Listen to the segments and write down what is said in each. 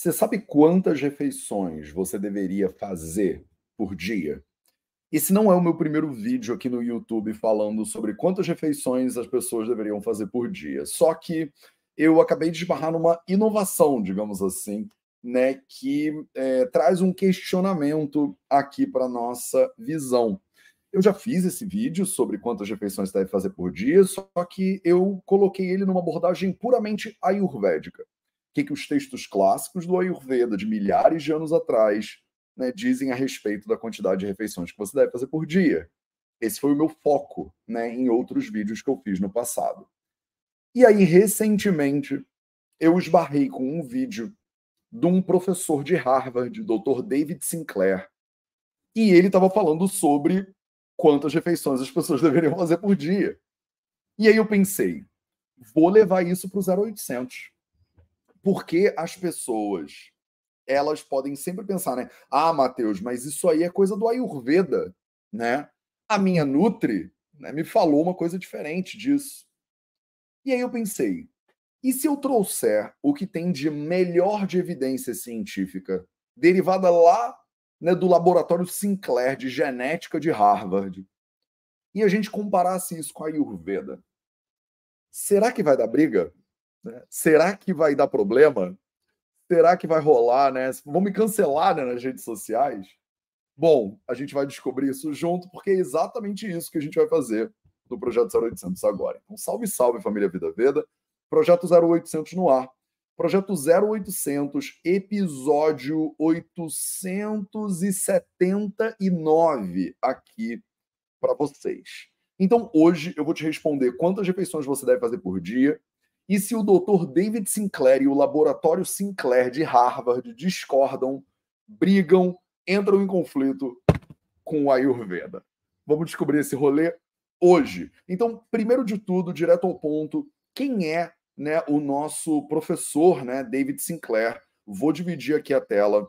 Você sabe quantas refeições você deveria fazer por dia? Esse não é o meu primeiro vídeo aqui no YouTube falando sobre quantas refeições as pessoas deveriam fazer por dia. Só que eu acabei de esbarrar numa inovação, digamos assim, né, que é, traz um questionamento aqui para nossa visão. Eu já fiz esse vídeo sobre quantas refeições deve fazer por dia, só que eu coloquei ele numa abordagem puramente ayurvédica. Que, que os textos clássicos do Ayurveda, de milhares de anos atrás, né, dizem a respeito da quantidade de refeições que você deve fazer por dia. Esse foi o meu foco né, em outros vídeos que eu fiz no passado. E aí, recentemente, eu esbarrei com um vídeo de um professor de Harvard, Dr. David Sinclair, e ele estava falando sobre quantas refeições as pessoas deveriam fazer por dia. E aí eu pensei, vou levar isso para o 0800. Porque as pessoas, elas podem sempre pensar, né? Ah, Matheus, mas isso aí é coisa do Ayurveda, né? A minha Nutri né, me falou uma coisa diferente disso. E aí eu pensei, e se eu trouxer o que tem de melhor de evidência científica, derivada lá né, do laboratório Sinclair de genética de Harvard, e a gente comparasse isso com a Ayurveda, será que vai dar briga? Né? Será que vai dar problema? Será que vai rolar, né? Vão me cancelar né, nas redes sociais? Bom, a gente vai descobrir isso junto, porque é exatamente isso que a gente vai fazer no Projeto 0800 agora. Então, salve, salve, família Vida Veda. Projeto 0800 no ar. Projeto 0800, episódio 879 aqui para vocês. Então, hoje eu vou te responder quantas refeições você deve fazer por dia e se o Dr. David Sinclair e o laboratório Sinclair de Harvard discordam, brigam, entram em conflito com o Ayurveda. Vamos descobrir esse rolê hoje. Então, primeiro de tudo, direto ao ponto, quem é né, o nosso professor, né, David Sinclair. Vou dividir aqui a tela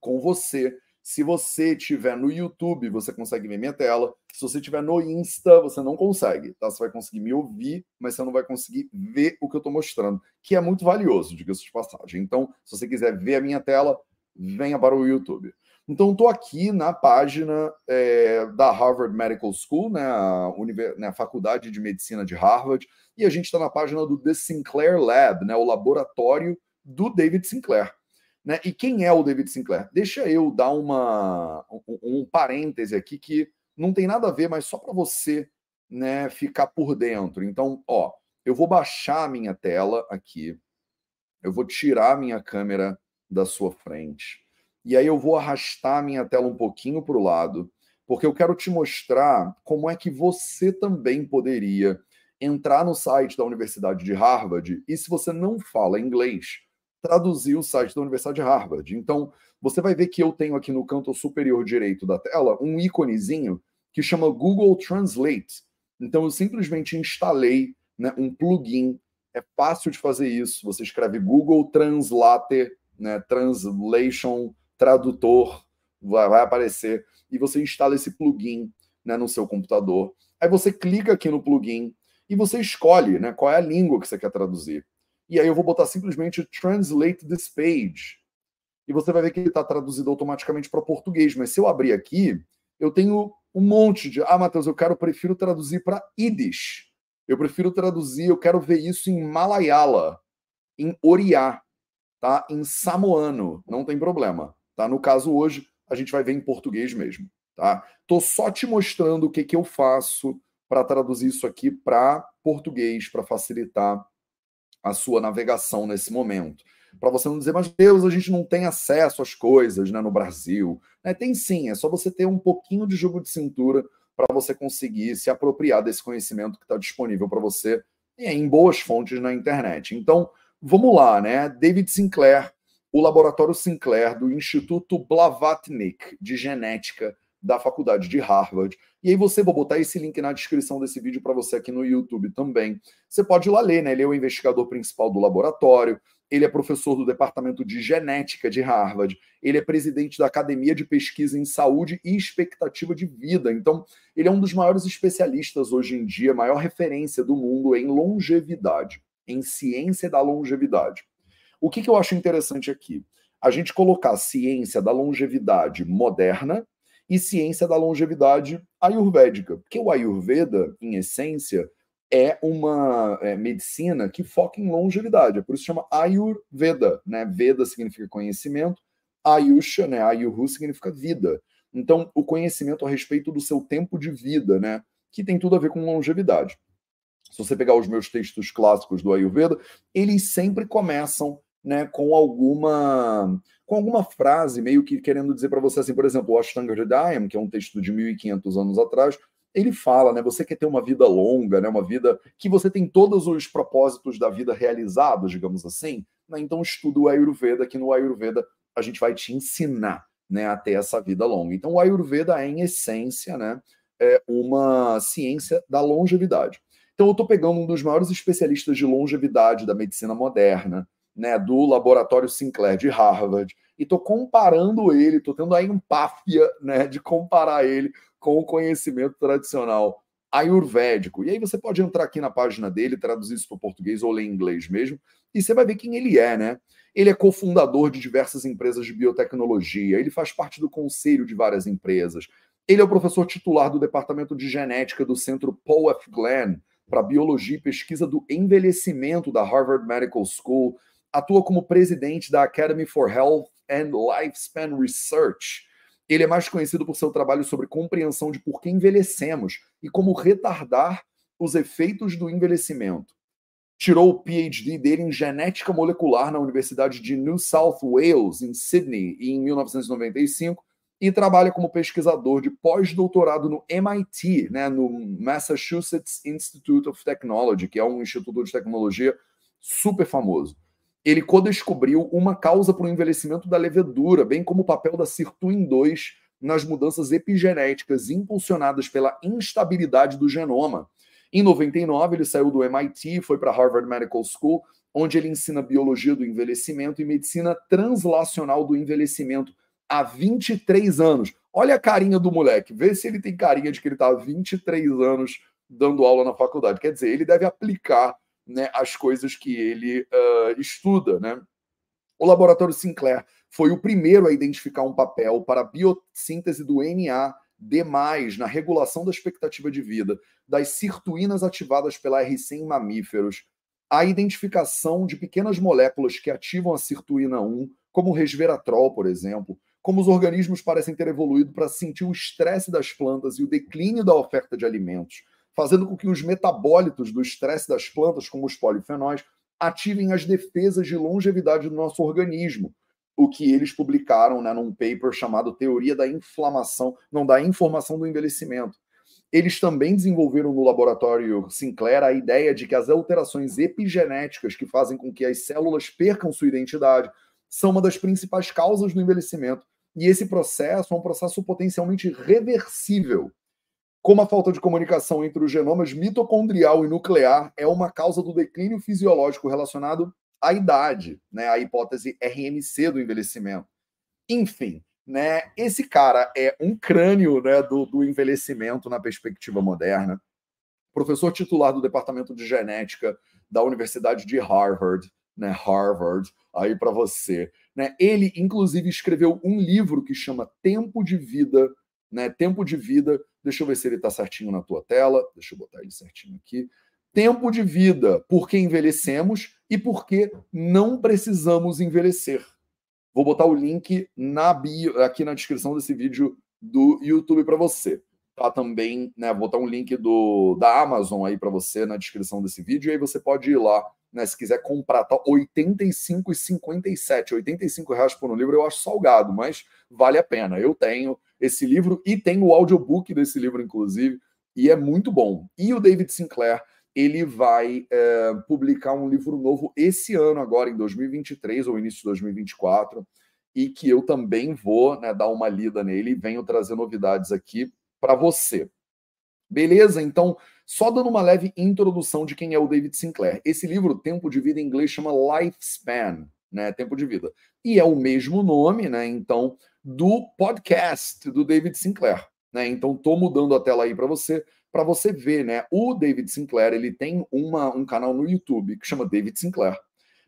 com você. Se você estiver no YouTube, você consegue ver minha tela. Se você estiver no Insta, você não consegue, tá? Você vai conseguir me ouvir, mas você não vai conseguir ver o que eu estou mostrando, que é muito valioso, diga-se de passagem. Então, se você quiser ver a minha tela, venha para o YouTube. Então, estou aqui na página é, da Harvard Medical School, né, a, né, a Faculdade de Medicina de Harvard, e a gente está na página do The Sinclair Lab, né, o laboratório do David Sinclair. Né? E quem é o David Sinclair? Deixa eu dar uma, um, um parêntese aqui que não tem nada a ver, mas só para você né, ficar por dentro. Então, ó, eu vou baixar a minha tela aqui, eu vou tirar a minha câmera da sua frente e aí eu vou arrastar a minha tela um pouquinho para o lado, porque eu quero te mostrar como é que você também poderia entrar no site da Universidade de Harvard e, se você não fala inglês, traduzir o site da Universidade de Harvard. Então, você vai ver que eu tenho aqui no canto superior direito da tela um íconezinho que chama Google Translate. Então, eu simplesmente instalei né, um plugin. É fácil de fazer isso. Você escreve Google Translate, né, Translation tradutor vai, vai aparecer e você instala esse plugin né, no seu computador. Aí você clica aqui no plugin e você escolhe né, qual é a língua que você quer traduzir. E aí eu vou botar simplesmente Translate this page. E você vai ver que ele está traduzido automaticamente para português. Mas se eu abrir aqui, eu tenho um monte de. Ah, Matheus, eu quero, prefiro traduzir para Yiddish. Eu prefiro traduzir, eu quero ver isso em Malayala, em Oriá, tá? em Samoano. Não tem problema. Tá? No caso hoje, a gente vai ver em português mesmo. Tá? Tô só te mostrando o que, que eu faço para traduzir isso aqui para português, para facilitar a sua navegação nesse momento. Para você não dizer, mas Deus, a gente não tem acesso às coisas né, no Brasil. Né? Tem sim, é só você ter um pouquinho de jogo de cintura para você conseguir se apropriar desse conhecimento que está disponível para você em boas fontes na internet. Então, vamos lá, né? David Sinclair o laboratório Sinclair do Instituto Blavatnik de Genética da Faculdade de Harvard. E aí você, vou botar esse link na descrição desse vídeo para você aqui no YouTube também. Você pode ir lá ler, né? Ele é o investigador principal do laboratório, ele é professor do Departamento de Genética de Harvard, ele é presidente da Academia de Pesquisa em Saúde e Expectativa de Vida. Então, ele é um dos maiores especialistas hoje em dia, maior referência do mundo em longevidade, em ciência da longevidade. O que, que eu acho interessante aqui? A gente colocar ciência da longevidade moderna e ciência da longevidade ayurvédica. Porque o Ayurveda, em essência, é uma é, medicina que foca em longevidade. É por isso chama Ayurveda. Né? Veda significa conhecimento, Ayusha, né? Ayurhu significa vida. Então, o conhecimento a respeito do seu tempo de vida, né? que tem tudo a ver com longevidade. Se você pegar os meus textos clássicos do Ayurveda, eles sempre começam né, com alguma com alguma frase meio que querendo dizer para você assim, por exemplo, o Ashtanga Hridayam, que é um texto de 1500 anos atrás, ele fala, né, você quer ter uma vida longa, né, uma vida que você tem todos os propósitos da vida realizados, digamos assim, né, então estuda o Ayurveda, que no Ayurveda a gente vai te ensinar, né, a ter essa vida longa. Então o Ayurveda é em essência, né, é uma ciência da longevidade. Então eu estou pegando um dos maiores especialistas de longevidade da medicina moderna, né, do laboratório Sinclair de Harvard, e estou comparando ele, estou tendo a empáfia né, de comparar ele com o conhecimento tradicional ayurvédico. E aí você pode entrar aqui na página dele, traduzir isso para o português ou ler em inglês mesmo, e você vai ver quem ele é, né? Ele é cofundador de diversas empresas de biotecnologia, ele faz parte do conselho de várias empresas. Ele é o professor titular do departamento de genética do Centro Paul F. Glenn para biologia e pesquisa do envelhecimento da Harvard Medical School atua como presidente da Academy for Health and Lifespan Research. Ele é mais conhecido por seu trabalho sobre compreensão de por que envelhecemos e como retardar os efeitos do envelhecimento. Tirou o PhD dele em genética molecular na Universidade de New South Wales, em Sydney, em 1995, e trabalha como pesquisador de pós-doutorado no MIT, né, no Massachusetts Institute of Technology, que é um instituto de tecnologia super famoso ele codescobriu uma causa para o envelhecimento da levedura, bem como o papel da sirtuin-2 nas mudanças epigenéticas impulsionadas pela instabilidade do genoma. Em 99, ele saiu do MIT foi para Harvard Medical School, onde ele ensina biologia do envelhecimento e medicina translacional do envelhecimento há 23 anos. Olha a carinha do moleque, vê se ele tem carinha de que ele está há 23 anos dando aula na faculdade. Quer dizer, ele deve aplicar né, as coisas que ele uh, estuda. Né? O laboratório Sinclair foi o primeiro a identificar um papel para a biossíntese do NA demais na regulação da expectativa de vida das sirtuínas ativadas pela RC em mamíferos, a identificação de pequenas moléculas que ativam a sirtuína 1, como o resveratrol, por exemplo, como os organismos parecem ter evoluído para sentir o estresse das plantas e o declínio da oferta de alimentos, fazendo com que os metabólitos do estresse das plantas, como os polifenóis, ativem as defesas de longevidade do nosso organismo. O que eles publicaram né, num paper chamado Teoria da Inflamação, não da Informação do Envelhecimento. Eles também desenvolveram no laboratório Sinclair a ideia de que as alterações epigenéticas que fazem com que as células percam sua identidade são uma das principais causas do envelhecimento. E esse processo é um processo potencialmente reversível como a falta de comunicação entre os genomas mitocondrial e nuclear é uma causa do declínio fisiológico relacionado à idade, né? A hipótese RMC do envelhecimento. Enfim, né? Esse cara é um crânio, né, do, do envelhecimento na perspectiva moderna. Professor titular do Departamento de Genética da Universidade de Harvard, né? Harvard, aí para você, né? Ele inclusive escreveu um livro que chama Tempo de Vida né? Tempo de vida, deixa eu ver se ele está certinho na tua tela, deixa eu botar ele certinho aqui. Tempo de vida, por que envelhecemos e por que não precisamos envelhecer. Vou botar o link na bio, aqui na descrição desse vídeo do YouTube para você. Tá também, né, vou botar um link do da Amazon aí para você na descrição desse vídeo e aí você pode ir lá, né, se quiser comprar, tá 85,57, 85 reais por um livro, eu acho salgado, mas vale a pena. Eu tenho, esse livro e tem o audiobook desse livro, inclusive, e é muito bom. E o David Sinclair, ele vai é, publicar um livro novo esse ano, agora em 2023 ou início de 2024, e que eu também vou né, dar uma lida nele e venho trazer novidades aqui para você. Beleza? Então, só dando uma leve introdução de quem é o David Sinclair. Esse livro, Tempo de Vida em inglês, chama Lifespan, né? Tempo de Vida. E é o mesmo nome, né? Então, do podcast do David Sinclair. Né? Então, estou mudando a tela aí para você, para você ver, né? O David Sinclair ele tem uma, um canal no YouTube que chama David Sinclair.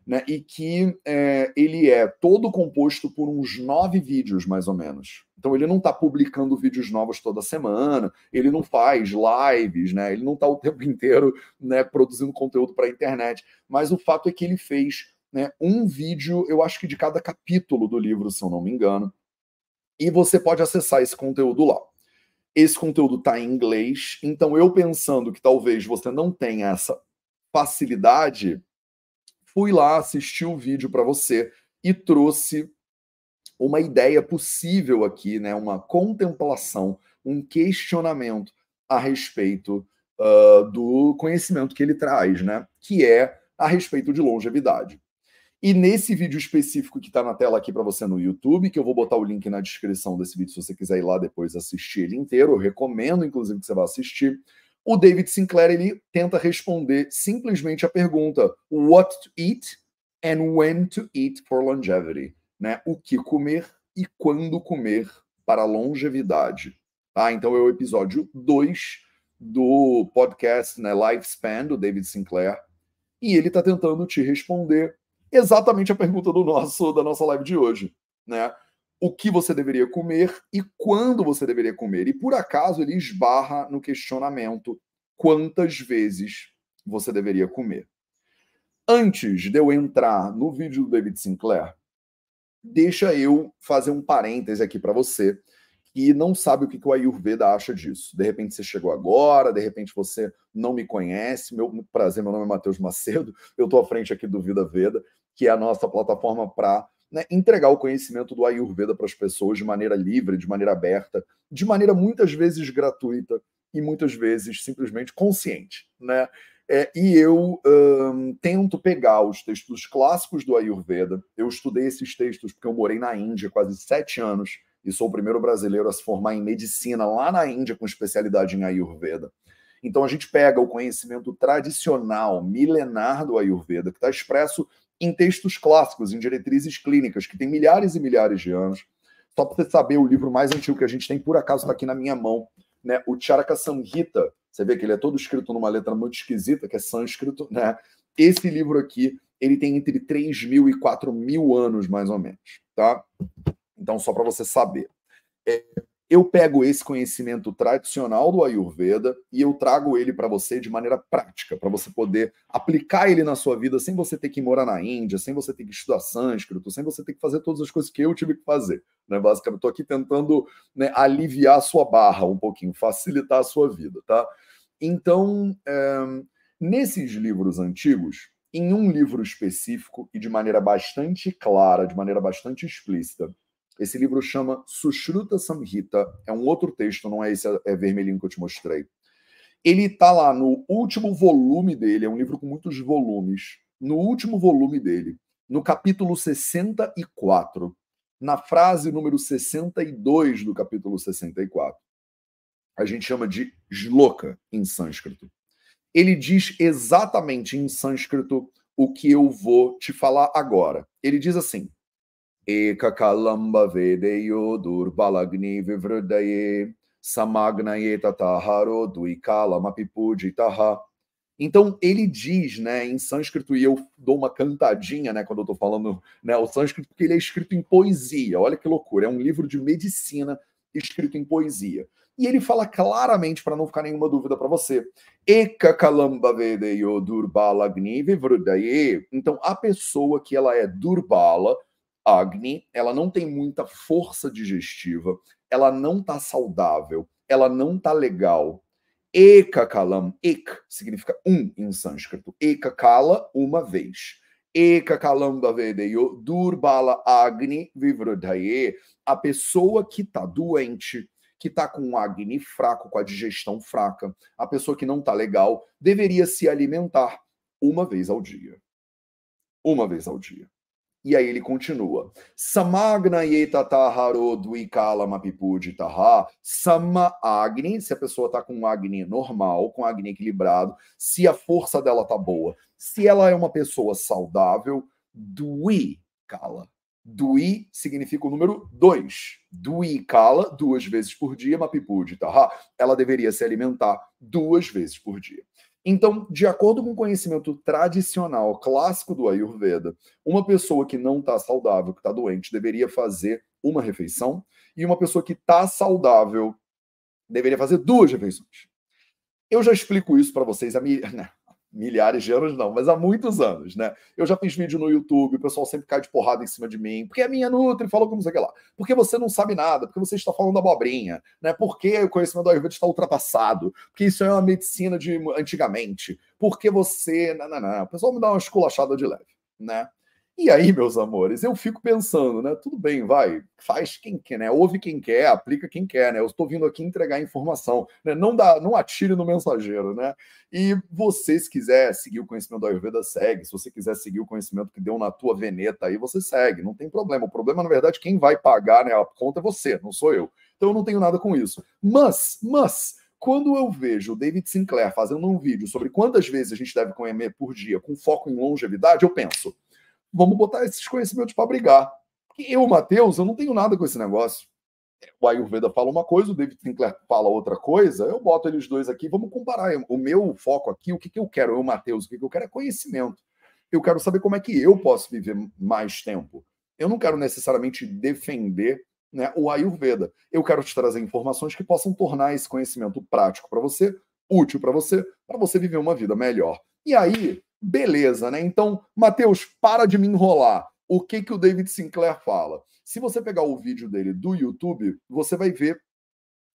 né? E que é, ele é todo composto por uns nove vídeos, mais ou menos. Então ele não está publicando vídeos novos toda semana, ele não faz lives, né? Ele não está o tempo inteiro né, produzindo conteúdo para a internet. Mas o fato é que ele fez né, um vídeo, eu acho que de cada capítulo do livro, se eu não me engano. E você pode acessar esse conteúdo lá. Esse conteúdo está em inglês, então eu pensando que talvez você não tenha essa facilidade, fui lá assistir o vídeo para você e trouxe uma ideia possível aqui, né? Uma contemplação, um questionamento a respeito uh, do conhecimento que ele traz, né? Que é a respeito de longevidade. E nesse vídeo específico que está na tela aqui para você no YouTube, que eu vou botar o link na descrição desse vídeo se você quiser ir lá depois assistir ele inteiro, eu recomendo inclusive que você vá assistir. O David Sinclair ele tenta responder simplesmente a pergunta: What to eat and when to eat for longevity? Né? O que comer e quando comer para longevidade. Tá? Então é o episódio 2 do podcast né, Lifespan do David Sinclair. E ele está tentando te responder exatamente a pergunta do nosso da nossa live de hoje, né? O que você deveria comer e quando você deveria comer. E por acaso ele esbarra no questionamento quantas vezes você deveria comer. Antes de eu entrar no vídeo do David Sinclair, deixa eu fazer um parêntese aqui para você que não sabe o que, o Ayurveda acha disso. De repente você chegou agora, de repente você não me conhece. Meu prazer, meu nome é Matheus Macedo, eu estou à frente aqui do Vida Veda, que é a nossa plataforma para né, entregar o conhecimento do Ayurveda para as pessoas de maneira livre, de maneira aberta, de maneira muitas vezes gratuita e muitas vezes simplesmente consciente. Né? É, e eu um, tento pegar os textos clássicos do Ayurveda. Eu estudei esses textos porque eu morei na Índia quase sete anos e sou o primeiro brasileiro a se formar em medicina lá na Índia com especialidade em Ayurveda. Então a gente pega o conhecimento tradicional, milenar do Ayurveda, que está expresso em textos clássicos, em diretrizes clínicas, que tem milhares e milhares de anos. Só para você saber, o livro mais antigo que a gente tem, por acaso, está aqui na minha mão, né? o Charaka Samhita, você vê que ele é todo escrito numa letra muito esquisita, que é sânscrito, né? Esse livro aqui, ele tem entre 3 mil e 4 mil anos, mais ou menos, tá? Então, só para você saber. É, eu pego esse conhecimento tradicional do Ayurveda e eu trago ele para você de maneira prática, para você poder aplicar ele na sua vida sem você ter que morar na Índia, sem você ter que estudar sânscrito, sem você ter que fazer todas as coisas que eu tive que fazer. Né? Basicamente, estou aqui tentando né, aliviar a sua barra um pouquinho, facilitar a sua vida, tá? Então, é, nesses livros antigos, em um livro específico e de maneira bastante clara, de maneira bastante explícita, esse livro chama Sushruta Samhita, é um outro texto, não é esse é vermelhinho que eu te mostrei. Ele está lá no último volume dele, é um livro com muitos volumes. No último volume dele, no capítulo 64, na frase número 62 do capítulo 64 a gente chama de shloka em sânscrito. Ele diz exatamente em sânscrito o que eu vou te falar agora. Ele diz assim: Ekakalamba vedeyo durbalagni vivrudaye samagnaye tataharo duikala mapipujitaha. Então ele diz, né, em sânscrito e eu dou uma cantadinha, né, quando eu estou falando, né, o sânscrito porque ele é escrito em poesia. Olha que loucura, é um livro de medicina escrito em poesia. E ele fala claramente, para não ficar nenhuma dúvida para você, então, a pessoa que ela é durbala, Agni, ela não tem muita força digestiva, ela não tá saudável, ela não tá legal. Ekakalam, ek significa um em sânscrito. Ekakala, uma vez. Ekakalam bavedeyo durbala agni vivrudaye. A pessoa que tá doente, que está com Agni fraco, com a digestão fraca, a pessoa que não está legal, deveria se alimentar uma vez ao dia. Uma vez ao dia. E aí ele continua. Samagna yetataharo duikala mapipuditaha. Sama agni, se a pessoa está com um agni normal, com agni equilibrado, se a força dela tá boa. Se ela é uma pessoa saudável, duikala. Dui significa o número 2. Dui kala, duas vezes por dia, mapipudi taha. Ela deveria se alimentar duas vezes por dia. Então, de acordo com o conhecimento tradicional, clássico do Ayurveda, uma pessoa que não está saudável, que está doente, deveria fazer uma refeição, e uma pessoa que está saudável deveria fazer duas refeições. Eu já explico isso para vocês há né, milhares de anos, não, mas há muitos anos, né? Eu já fiz vídeo no YouTube, o pessoal sempre cai de porrada em cima de mim, porque a minha Nutri falou como sei lá. Porque você não sabe nada, porque você está falando abobrinha, né? Porque o conhecimento da Ayurveda está ultrapassado, porque isso é uma medicina de antigamente, porque você. Não, não, não. O pessoal me dá uma esculachada de leve, né? E aí, meus amores, eu fico pensando, né? Tudo bem, vai, faz quem quer, né? Ouve quem quer, aplica quem quer, né? Eu estou vindo aqui entregar informação, né? Não dá, não atire no mensageiro, né? E você, se quiser seguir o conhecimento da Ayurveda, segue. Se você quiser seguir o conhecimento que deu na tua veneta aí, você segue. Não tem problema. O problema, na verdade, quem vai pagar né, a conta é você, não sou eu. Então eu não tenho nada com isso. Mas, mas, quando eu vejo o David Sinclair fazendo um vídeo sobre quantas vezes a gente deve comer por dia com foco em longevidade, eu penso vamos botar esses conhecimentos para brigar. Eu, Matheus, eu não tenho nada com esse negócio. O Ayurveda fala uma coisa, o David Sinclair fala outra coisa, eu boto eles dois aqui, vamos comparar. O meu foco aqui, o que, que eu quero, eu, Matheus, o que, que eu quero é conhecimento. Eu quero saber como é que eu posso viver mais tempo. Eu não quero necessariamente defender né, o Ayurveda. Eu quero te trazer informações que possam tornar esse conhecimento prático para você, útil para você, para você viver uma vida melhor. E aí, Beleza, né? Então, Matheus, para de me enrolar. O que, que o David Sinclair fala? Se você pegar o vídeo dele do YouTube, você vai ver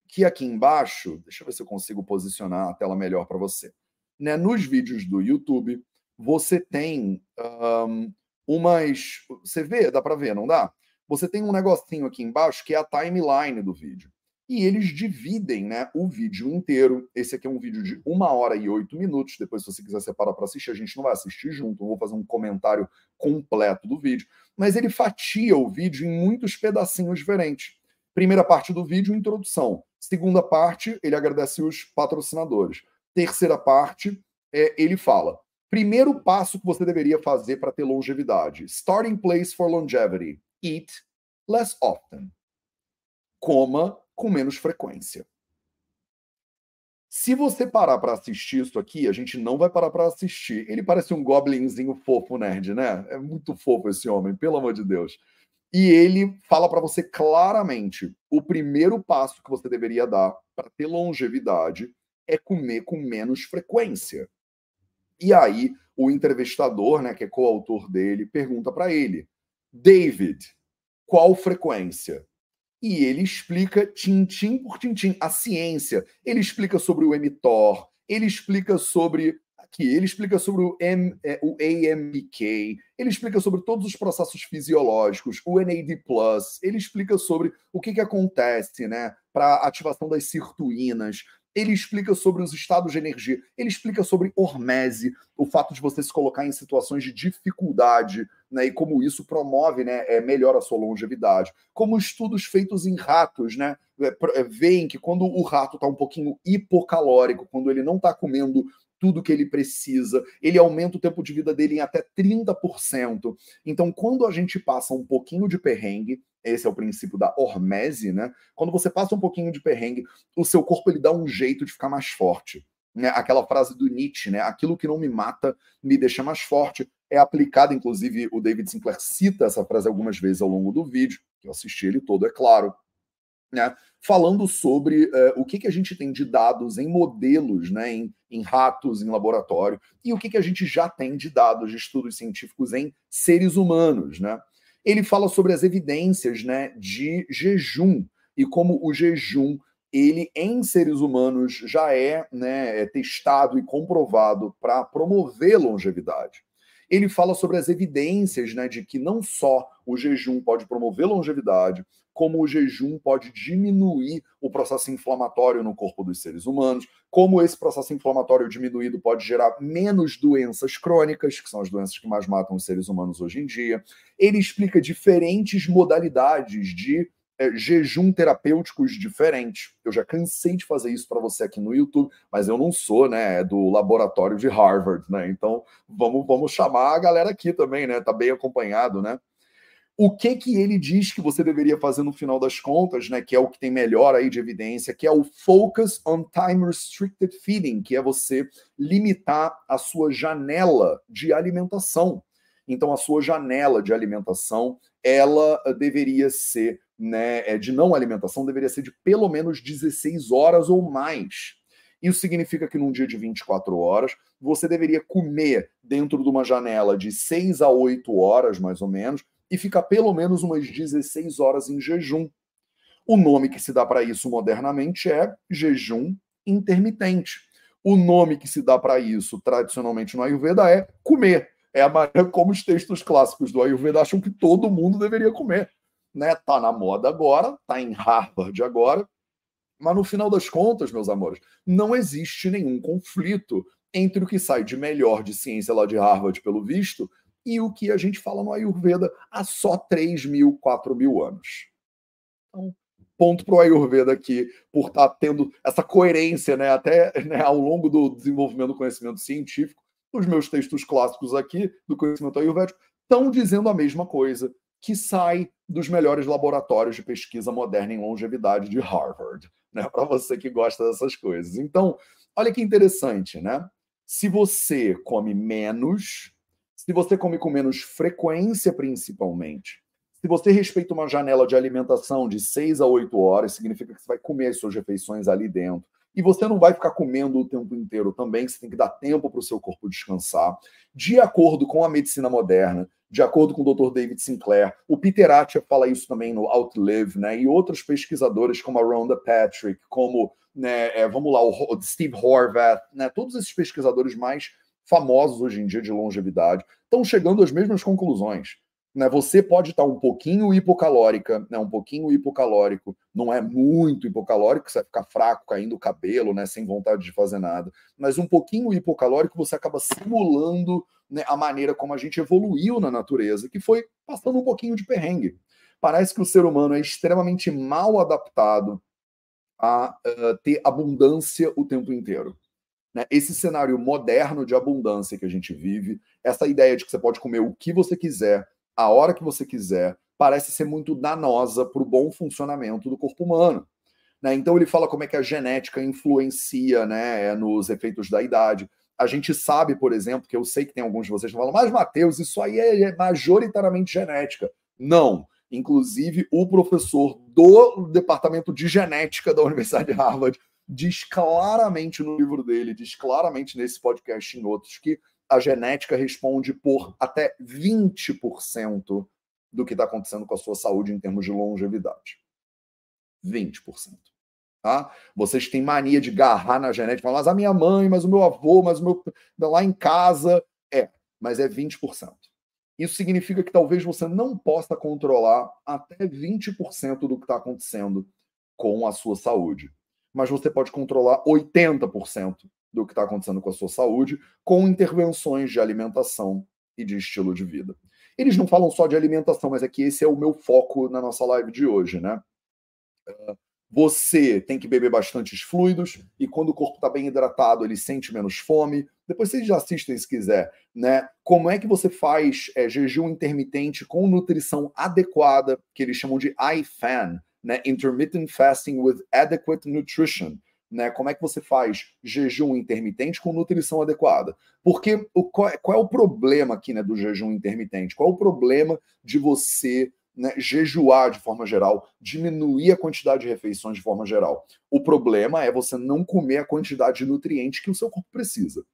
que aqui embaixo, deixa eu ver se eu consigo posicionar a tela melhor para você. Né? Nos vídeos do YouTube, você tem um, umas. Você vê, dá para ver, não dá? Você tem um negocinho aqui embaixo que é a timeline do vídeo e eles dividem né, o vídeo inteiro. Esse aqui é um vídeo de uma hora e oito minutos. Depois, se você quiser separar para assistir, a gente não vai assistir junto, eu vou fazer um comentário completo do vídeo. Mas ele fatia o vídeo em muitos pedacinhos diferentes. Primeira parte do vídeo, introdução. Segunda parte, ele agradece os patrocinadores. Terceira parte, é, ele fala: primeiro passo que você deveria fazer para ter longevidade. Starting place for longevity. Eat less often. Coma com menos frequência. Se você parar para assistir isso aqui, a gente não vai parar para assistir. Ele parece um goblinzinho fofo nerd, né? É muito fofo esse homem, pelo amor de Deus. E ele fala para você claramente: o primeiro passo que você deveria dar para ter longevidade é comer com menos frequência. E aí o entrevistador, né, que é coautor dele, pergunta para ele: David, qual frequência? E ele explica tintim por tintim a ciência. Ele explica sobre o mTOR, ele explica sobre aqui, ele explica sobre o, M, é, o AMPK, ele explica sobre todos os processos fisiológicos, o NAD+, ele explica sobre o que, que acontece, né, para ativação das sirtuínas, ele explica sobre os estados de energia, ele explica sobre hormese, o fato de você se colocar em situações de dificuldade, né, e como isso promove, né, é, melhora a sua longevidade. Como estudos feitos em ratos, né, é, é veem que quando o rato está um pouquinho hipocalórico, quando ele não está comendo tudo que ele precisa, ele aumenta o tempo de vida dele em até 30%. Então, quando a gente passa um pouquinho de perrengue, esse é o princípio da hormese, né? Quando você passa um pouquinho de perrengue, o seu corpo ele dá um jeito de ficar mais forte. Né? Aquela frase do Nietzsche, né? Aquilo que não me mata me deixa mais forte. É aplicada, inclusive, o David Sinclair cita essa frase algumas vezes ao longo do vídeo, que eu assisti ele todo, é claro né, falando sobre uh, o que, que a gente tem de dados em modelos, né, em, em ratos, em laboratório, e o que, que a gente já tem de dados de estudos científicos em seres humanos. Né? Ele fala sobre as evidências né, de jejum e como o jejum ele em seres humanos já é, né, é testado e comprovado para promover longevidade. Ele fala sobre as evidências né, de que não só o jejum pode promover longevidade, como o jejum pode diminuir o processo inflamatório no corpo dos seres humanos, como esse processo inflamatório diminuído pode gerar menos doenças crônicas, que são as doenças que mais matam os seres humanos hoje em dia. Ele explica diferentes modalidades de é, jejum terapêuticos diferentes. Eu já cansei de fazer isso para você aqui no YouTube, mas eu não sou, né, é do laboratório de Harvard, né? Então, vamos vamos chamar a galera aqui também, né? Tá bem acompanhado, né? O que que ele diz que você deveria fazer no final das contas, né? Que é o que tem melhor aí de evidência, que é o focus on time restricted feeding, que é você limitar a sua janela de alimentação. Então, a sua janela de alimentação, ela deveria ser, né, é, de não alimentação, deveria ser de pelo menos 16 horas ou mais. Isso significa que num dia de 24 horas, você deveria comer dentro de uma janela de 6 a 8 horas, mais ou menos, e ficar pelo menos umas 16 horas em jejum. O nome que se dá para isso modernamente é jejum intermitente. O nome que se dá para isso tradicionalmente no Ayurveda é comer. É a maneira como os textos clássicos do Ayurveda acham que todo mundo deveria comer. Né? Tá na moda agora, tá em Harvard agora, mas no final das contas, meus amores, não existe nenhum conflito entre o que sai de melhor de ciência lá de Harvard, pelo visto, e o que a gente fala no Ayurveda há só 3 mil, 4 mil anos. Então, ponto para o Ayurveda aqui, por estar tá tendo essa coerência, né, até né, ao longo do desenvolvimento do conhecimento científico, os meus textos clássicos aqui do conhecimento ayurvédico estão dizendo a mesma coisa que sai dos melhores laboratórios de pesquisa moderna em longevidade de Harvard né? Para você que gosta dessas coisas. Então, olha que interessante, né? Se você come menos, se você come com menos frequência, principalmente, se você respeita uma janela de alimentação de 6 a 8 horas, significa que você vai comer as suas refeições ali dentro. E você não vai ficar comendo o tempo inteiro também, você tem que dar tempo para o seu corpo descansar. De acordo com a medicina moderna, de acordo com o Dr. David Sinclair, o Peter Attia fala isso também no Outlive, né? E outros pesquisadores como a Rhonda Patrick, como, né, é, vamos lá, o Steve Horvath, né? Todos esses pesquisadores mais famosos hoje em dia de longevidade estão chegando às mesmas conclusões. Né, você pode estar um pouquinho hipocalórica, né, um pouquinho hipocalórico, não é muito hipocalórico, você vai ficar fraco, caindo o cabelo, né, sem vontade de fazer nada, mas um pouquinho hipocalórico você acaba simulando né, a maneira como a gente evoluiu na natureza, que foi passando um pouquinho de perrengue. Parece que o ser humano é extremamente mal adaptado a uh, ter abundância o tempo inteiro. Né? Esse cenário moderno de abundância que a gente vive, essa ideia de que você pode comer o que você quiser, a hora que você quiser, parece ser muito danosa para o bom funcionamento do corpo humano. Né? Então ele fala como é que a genética influencia né, nos efeitos da idade. A gente sabe, por exemplo, que eu sei que tem alguns de vocês que falam, mas Matheus, isso aí é majoritariamente genética. Não. Inclusive, o professor do departamento de genética da Universidade de Harvard diz claramente no livro dele, diz claramente nesse podcast e em outros, que a genética responde por até 20% do que está acontecendo com a sua saúde em termos de longevidade. 20%. Tá? Vocês têm mania de garrar na genética, mas a minha mãe, mas o meu avô, mas o meu. lá em casa. É, mas é 20%. Isso significa que talvez você não possa controlar até 20% do que está acontecendo com a sua saúde. Mas você pode controlar 80% do que está acontecendo com a sua saúde, com intervenções de alimentação e de estilo de vida. Eles não falam só de alimentação, mas é que esse é o meu foco na nossa live de hoje, né? Ah, você tem que beber bastantes fluidos e quando o corpo está bem hidratado, ele sente menos fome. Depois vocês já assistem se quiser, né? Como é que você faz é, jejum intermitente com nutrição adequada, que eles chamam de IFAN, né? Intermittent Fasting with Adequate Nutrition né? Como é que você faz jejum intermitente com nutrição adequada? Porque o, qual, é, qual é o problema aqui né, do jejum intermitente? Qual é o problema de você né, jejuar de forma geral, diminuir a quantidade de refeições de forma geral? O problema é você não comer a quantidade de nutrientes que o seu corpo precisa.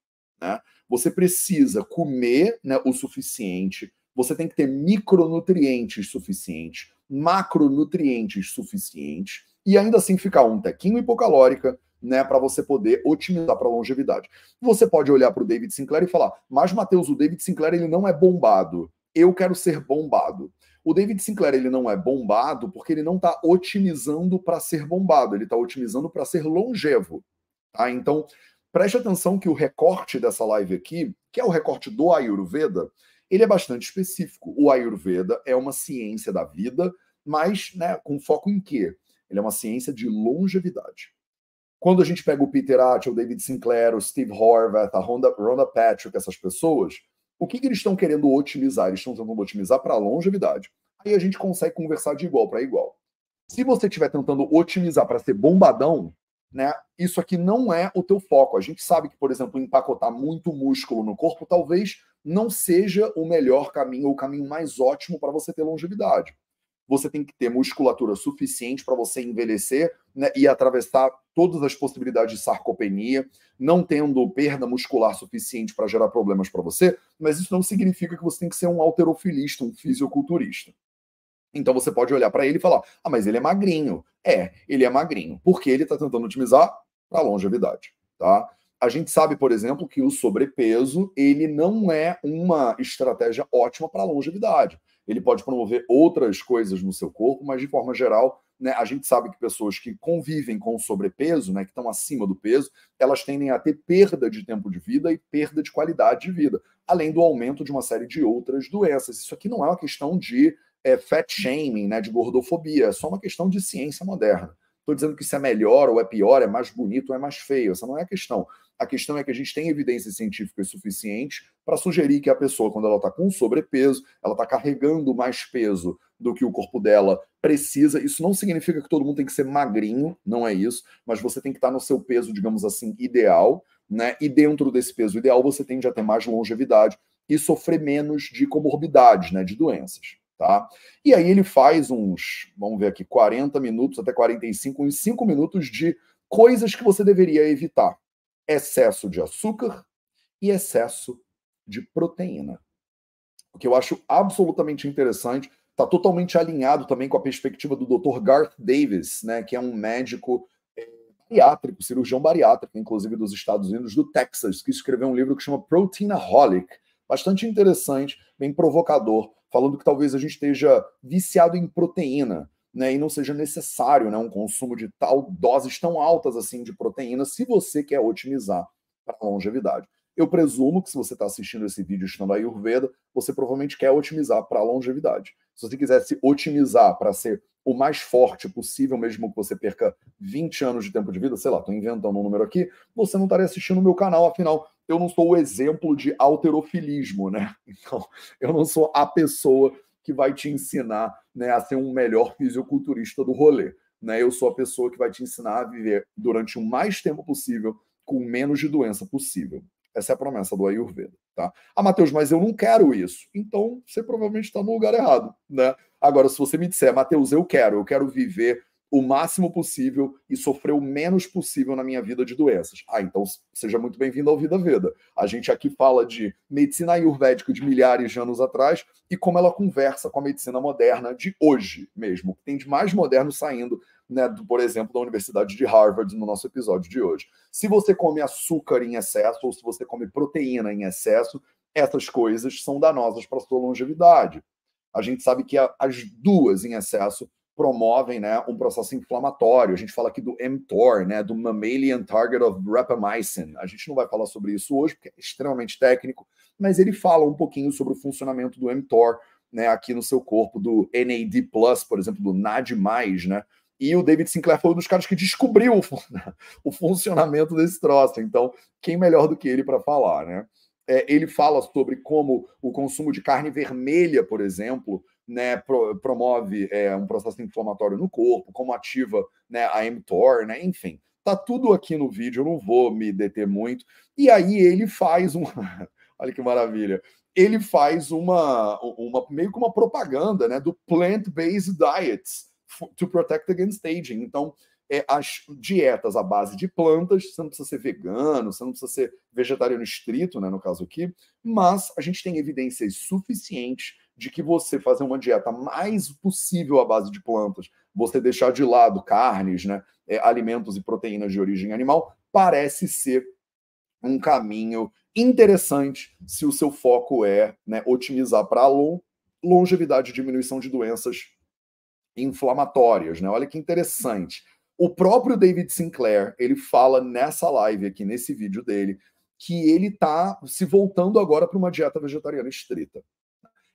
Né? Você precisa comer né, o suficiente, você tem que ter micronutrientes suficientes, macronutrientes suficientes, e ainda assim ficar um tequinho hipocalórica, né, para você poder otimizar para longevidade. Você pode olhar para o David Sinclair e falar: "Mas Matheus, o David Sinclair ele não é bombado. Eu quero ser bombado." O David Sinclair ele não é bombado porque ele não está otimizando para ser bombado, ele está otimizando para ser longevo. Tá? Então, preste atenção que o recorte dessa live aqui, que é o recorte do Ayurveda, ele é bastante específico. O Ayurveda é uma ciência da vida, mas né, com foco em quê? Ele é uma ciência de longevidade. Quando a gente pega o Peter Attia, o David Sinclair, o Steve Horvath, a Rhonda, Patrick, essas pessoas, o que, que eles estão querendo otimizar? Eles estão tentando otimizar para a longevidade. aí a gente consegue conversar de igual para igual. Se você estiver tentando otimizar para ser bombadão, né, isso aqui não é o teu foco. A gente sabe que, por exemplo, empacotar muito músculo no corpo talvez não seja o melhor caminho ou o caminho mais ótimo para você ter longevidade. Você tem que ter musculatura suficiente para você envelhecer né, e atravessar todas as possibilidades de sarcopenia, não tendo perda muscular suficiente para gerar problemas para você, mas isso não significa que você tem que ser um alterofilista, um fisiculturista. Então você pode olhar para ele e falar: ah, mas ele é magrinho. É, ele é magrinho, porque ele está tentando otimizar a longevidade. Tá? A gente sabe, por exemplo, que o sobrepeso ele não é uma estratégia ótima para longevidade. Ele pode promover outras coisas no seu corpo, mas de forma geral, né, a gente sabe que pessoas que convivem com sobrepeso, né, que estão acima do peso, elas tendem a ter perda de tempo de vida e perda de qualidade de vida, além do aumento de uma série de outras doenças. Isso aqui não é uma questão de é, fat shaming, né, de gordofobia, é só uma questão de ciência moderna. Estou dizendo que isso é melhor ou é pior, é mais bonito ou é mais feio. Essa não é a questão. A questão é que a gente tem evidências científicas suficientes para sugerir que a pessoa, quando ela está com sobrepeso, ela está carregando mais peso do que o corpo dela precisa. Isso não significa que todo mundo tem que ser magrinho, não é isso, mas você tem que estar tá no seu peso, digamos assim, ideal, né? E dentro desse peso ideal, você tende a ter mais longevidade e sofrer menos de comorbidades, né? De doenças. Tá? E aí ele faz uns, vamos ver aqui, 40 minutos até 45, uns 5 minutos de coisas que você deveria evitar. Excesso de açúcar e excesso de proteína. O que eu acho absolutamente interessante, está totalmente alinhado também com a perspectiva do Dr. Garth Davis, né, que é um médico é, bariátrico, cirurgião bariátrico, inclusive dos Estados Unidos, do Texas, que escreveu um livro que chama Proteinaholic, bastante interessante, bem provocador, falando que talvez a gente esteja viciado em proteína, né, e não seja necessário né, um consumo de tal doses tão altas assim de proteína se você quer otimizar para a longevidade. Eu presumo que se você está assistindo esse vídeo estando aí Ayurveda, você provavelmente quer otimizar para a longevidade. Se você quiser se otimizar para ser o mais forte possível, mesmo que você perca 20 anos de tempo de vida, sei lá, estou inventando um número aqui, você não estaria assistindo o meu canal, afinal, eu não sou o exemplo de alterofilismo, né? Então, eu não sou a pessoa que vai te ensinar né, a ser um melhor fisiculturista do rolê. Né? Eu sou a pessoa que vai te ensinar a viver durante o mais tempo possível com menos de doença possível. Essa é a promessa do Ayurveda, tá? Ah, Matheus, mas eu não quero isso. Então, você provavelmente está no lugar errado, né? Agora, se você me disser, Matheus, eu quero, eu quero viver o máximo possível e sofrer o menos possível na minha vida de doenças. Ah, então seja muito bem-vindo ao Vida Veda. A gente aqui fala de medicina ayurvédica de milhares de anos atrás e como ela conversa com a medicina moderna de hoje mesmo, que tem de mais moderno saindo, né, do, por exemplo, da Universidade de Harvard no nosso episódio de hoje. Se você come açúcar em excesso ou se você come proteína em excesso, essas coisas são danosas para a sua longevidade. A gente sabe que as duas em excesso promovem né, um processo inflamatório. A gente fala aqui do mTOR, né, do Mammalian Target of Rapamycin. A gente não vai falar sobre isso hoje, porque é extremamente técnico, mas ele fala um pouquinho sobre o funcionamento do mTOR né, aqui no seu corpo, do NAD+, por exemplo, do NAD+, né? E o David Sinclair foi um dos caras que descobriu o, o funcionamento desse troço. Então, quem melhor do que ele para falar, né? É, ele fala sobre como o consumo de carne vermelha, por exemplo, né, pro, promove é, um processo inflamatório no corpo, como ativa né, a mTOR, né, enfim. Tá tudo aqui no vídeo, eu não vou me deter muito. E aí ele faz um. Olha que maravilha. Ele faz uma, uma meio que uma propaganda né, do plant-based diets to protect against aging. Então, é, as dietas à base de plantas, você não precisa ser vegano, você não precisa ser vegetariano estrito, né, no caso aqui, mas a gente tem evidências suficientes de que você fazer uma dieta mais possível à base de plantas, você deixar de lado carnes, né, é, alimentos e proteínas de origem animal, parece ser um caminho interessante se o seu foco é né, otimizar para a longevidade e diminuição de doenças inflamatórias. Né? Olha que interessante. O próprio David Sinclair, ele fala nessa live aqui, nesse vídeo dele, que ele está se voltando agora para uma dieta vegetariana estrita.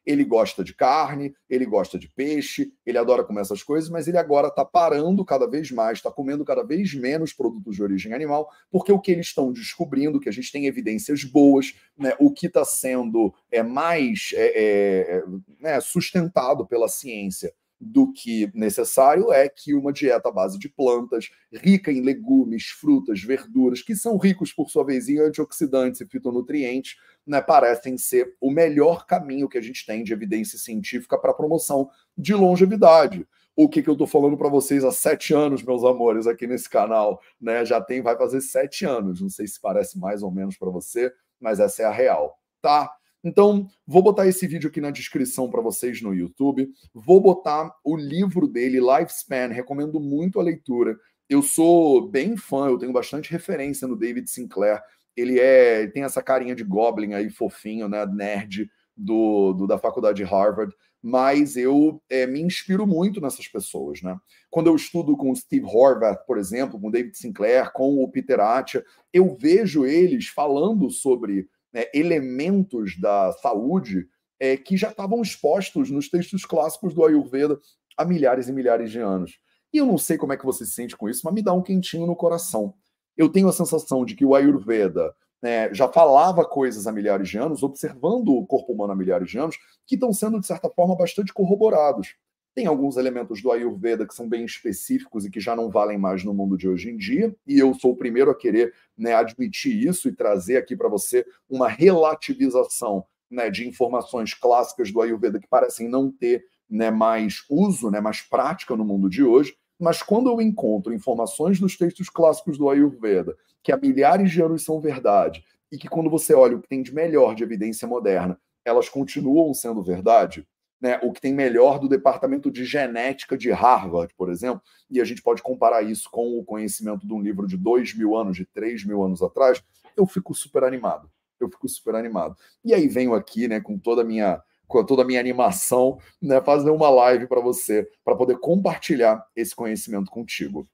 Ele gosta de carne, ele gosta de peixe, ele adora comer essas coisas, mas ele agora está parando cada vez mais, está comendo cada vez menos produtos de origem animal, porque o que eles estão descobrindo, que a gente tem evidências boas, né, o que está sendo é, mais é, é, né, sustentado pela ciência do que necessário é que uma dieta à base de plantas, rica em legumes, frutas, verduras, que são ricos, por sua vez, em antioxidantes e fitonutrientes, né, parecem ser o melhor caminho que a gente tem de evidência científica para a promoção de longevidade. O que, que eu estou falando para vocês há sete anos, meus amores, aqui nesse canal, né? Já tem, vai fazer sete anos. Não sei se parece mais ou menos para você, mas essa é a real, tá? Então, vou botar esse vídeo aqui na descrição para vocês no YouTube. Vou botar o livro dele, Lifespan. Recomendo muito a leitura. Eu sou bem fã, eu tenho bastante referência no David Sinclair. Ele é tem essa carinha de goblin aí, fofinho, né? Nerd do, do da faculdade de Harvard. Mas eu é, me inspiro muito nessas pessoas, né? Quando eu estudo com o Steve Horvath, por exemplo, com o David Sinclair, com o Peter Attia, eu vejo eles falando sobre né, elementos da saúde é, que já estavam expostos nos textos clássicos do Ayurveda há milhares e milhares de anos. E eu não sei como é que você se sente com isso, mas me dá um quentinho no coração. Eu tenho a sensação de que o Ayurveda né, já falava coisas há milhares de anos, observando o corpo humano há milhares de anos, que estão sendo, de certa forma, bastante corroborados. Tem alguns elementos do Ayurveda que são bem específicos e que já não valem mais no mundo de hoje em dia, e eu sou o primeiro a querer né, admitir isso e trazer aqui para você uma relativização né, de informações clássicas do Ayurveda que parecem não ter né, mais uso, né, mais prática no mundo de hoje. Mas quando eu encontro informações nos textos clássicos do Ayurveda que há milhares de anos são verdade e que quando você olha o que tem de melhor de evidência moderna, elas continuam sendo verdade, né, o que tem melhor do departamento de genética de Harvard, por exemplo, e a gente pode comparar isso com o conhecimento de um livro de dois mil anos, de três mil anos atrás, eu fico super animado. Eu fico super animado. E aí venho aqui, né, com toda a minha com toda a minha animação, né, fazer uma live para você, para poder compartilhar esse conhecimento contigo.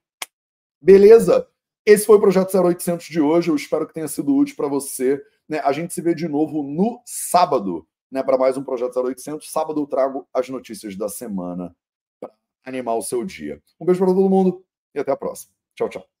Beleza? Esse foi o projeto 0800 de hoje. Eu espero que tenha sido útil para você. Né? A gente se vê de novo no sábado né, para mais um Projeto 0800. Sábado eu trago as notícias da semana para animar o seu dia. Um beijo para todo mundo e até a próxima. Tchau, tchau.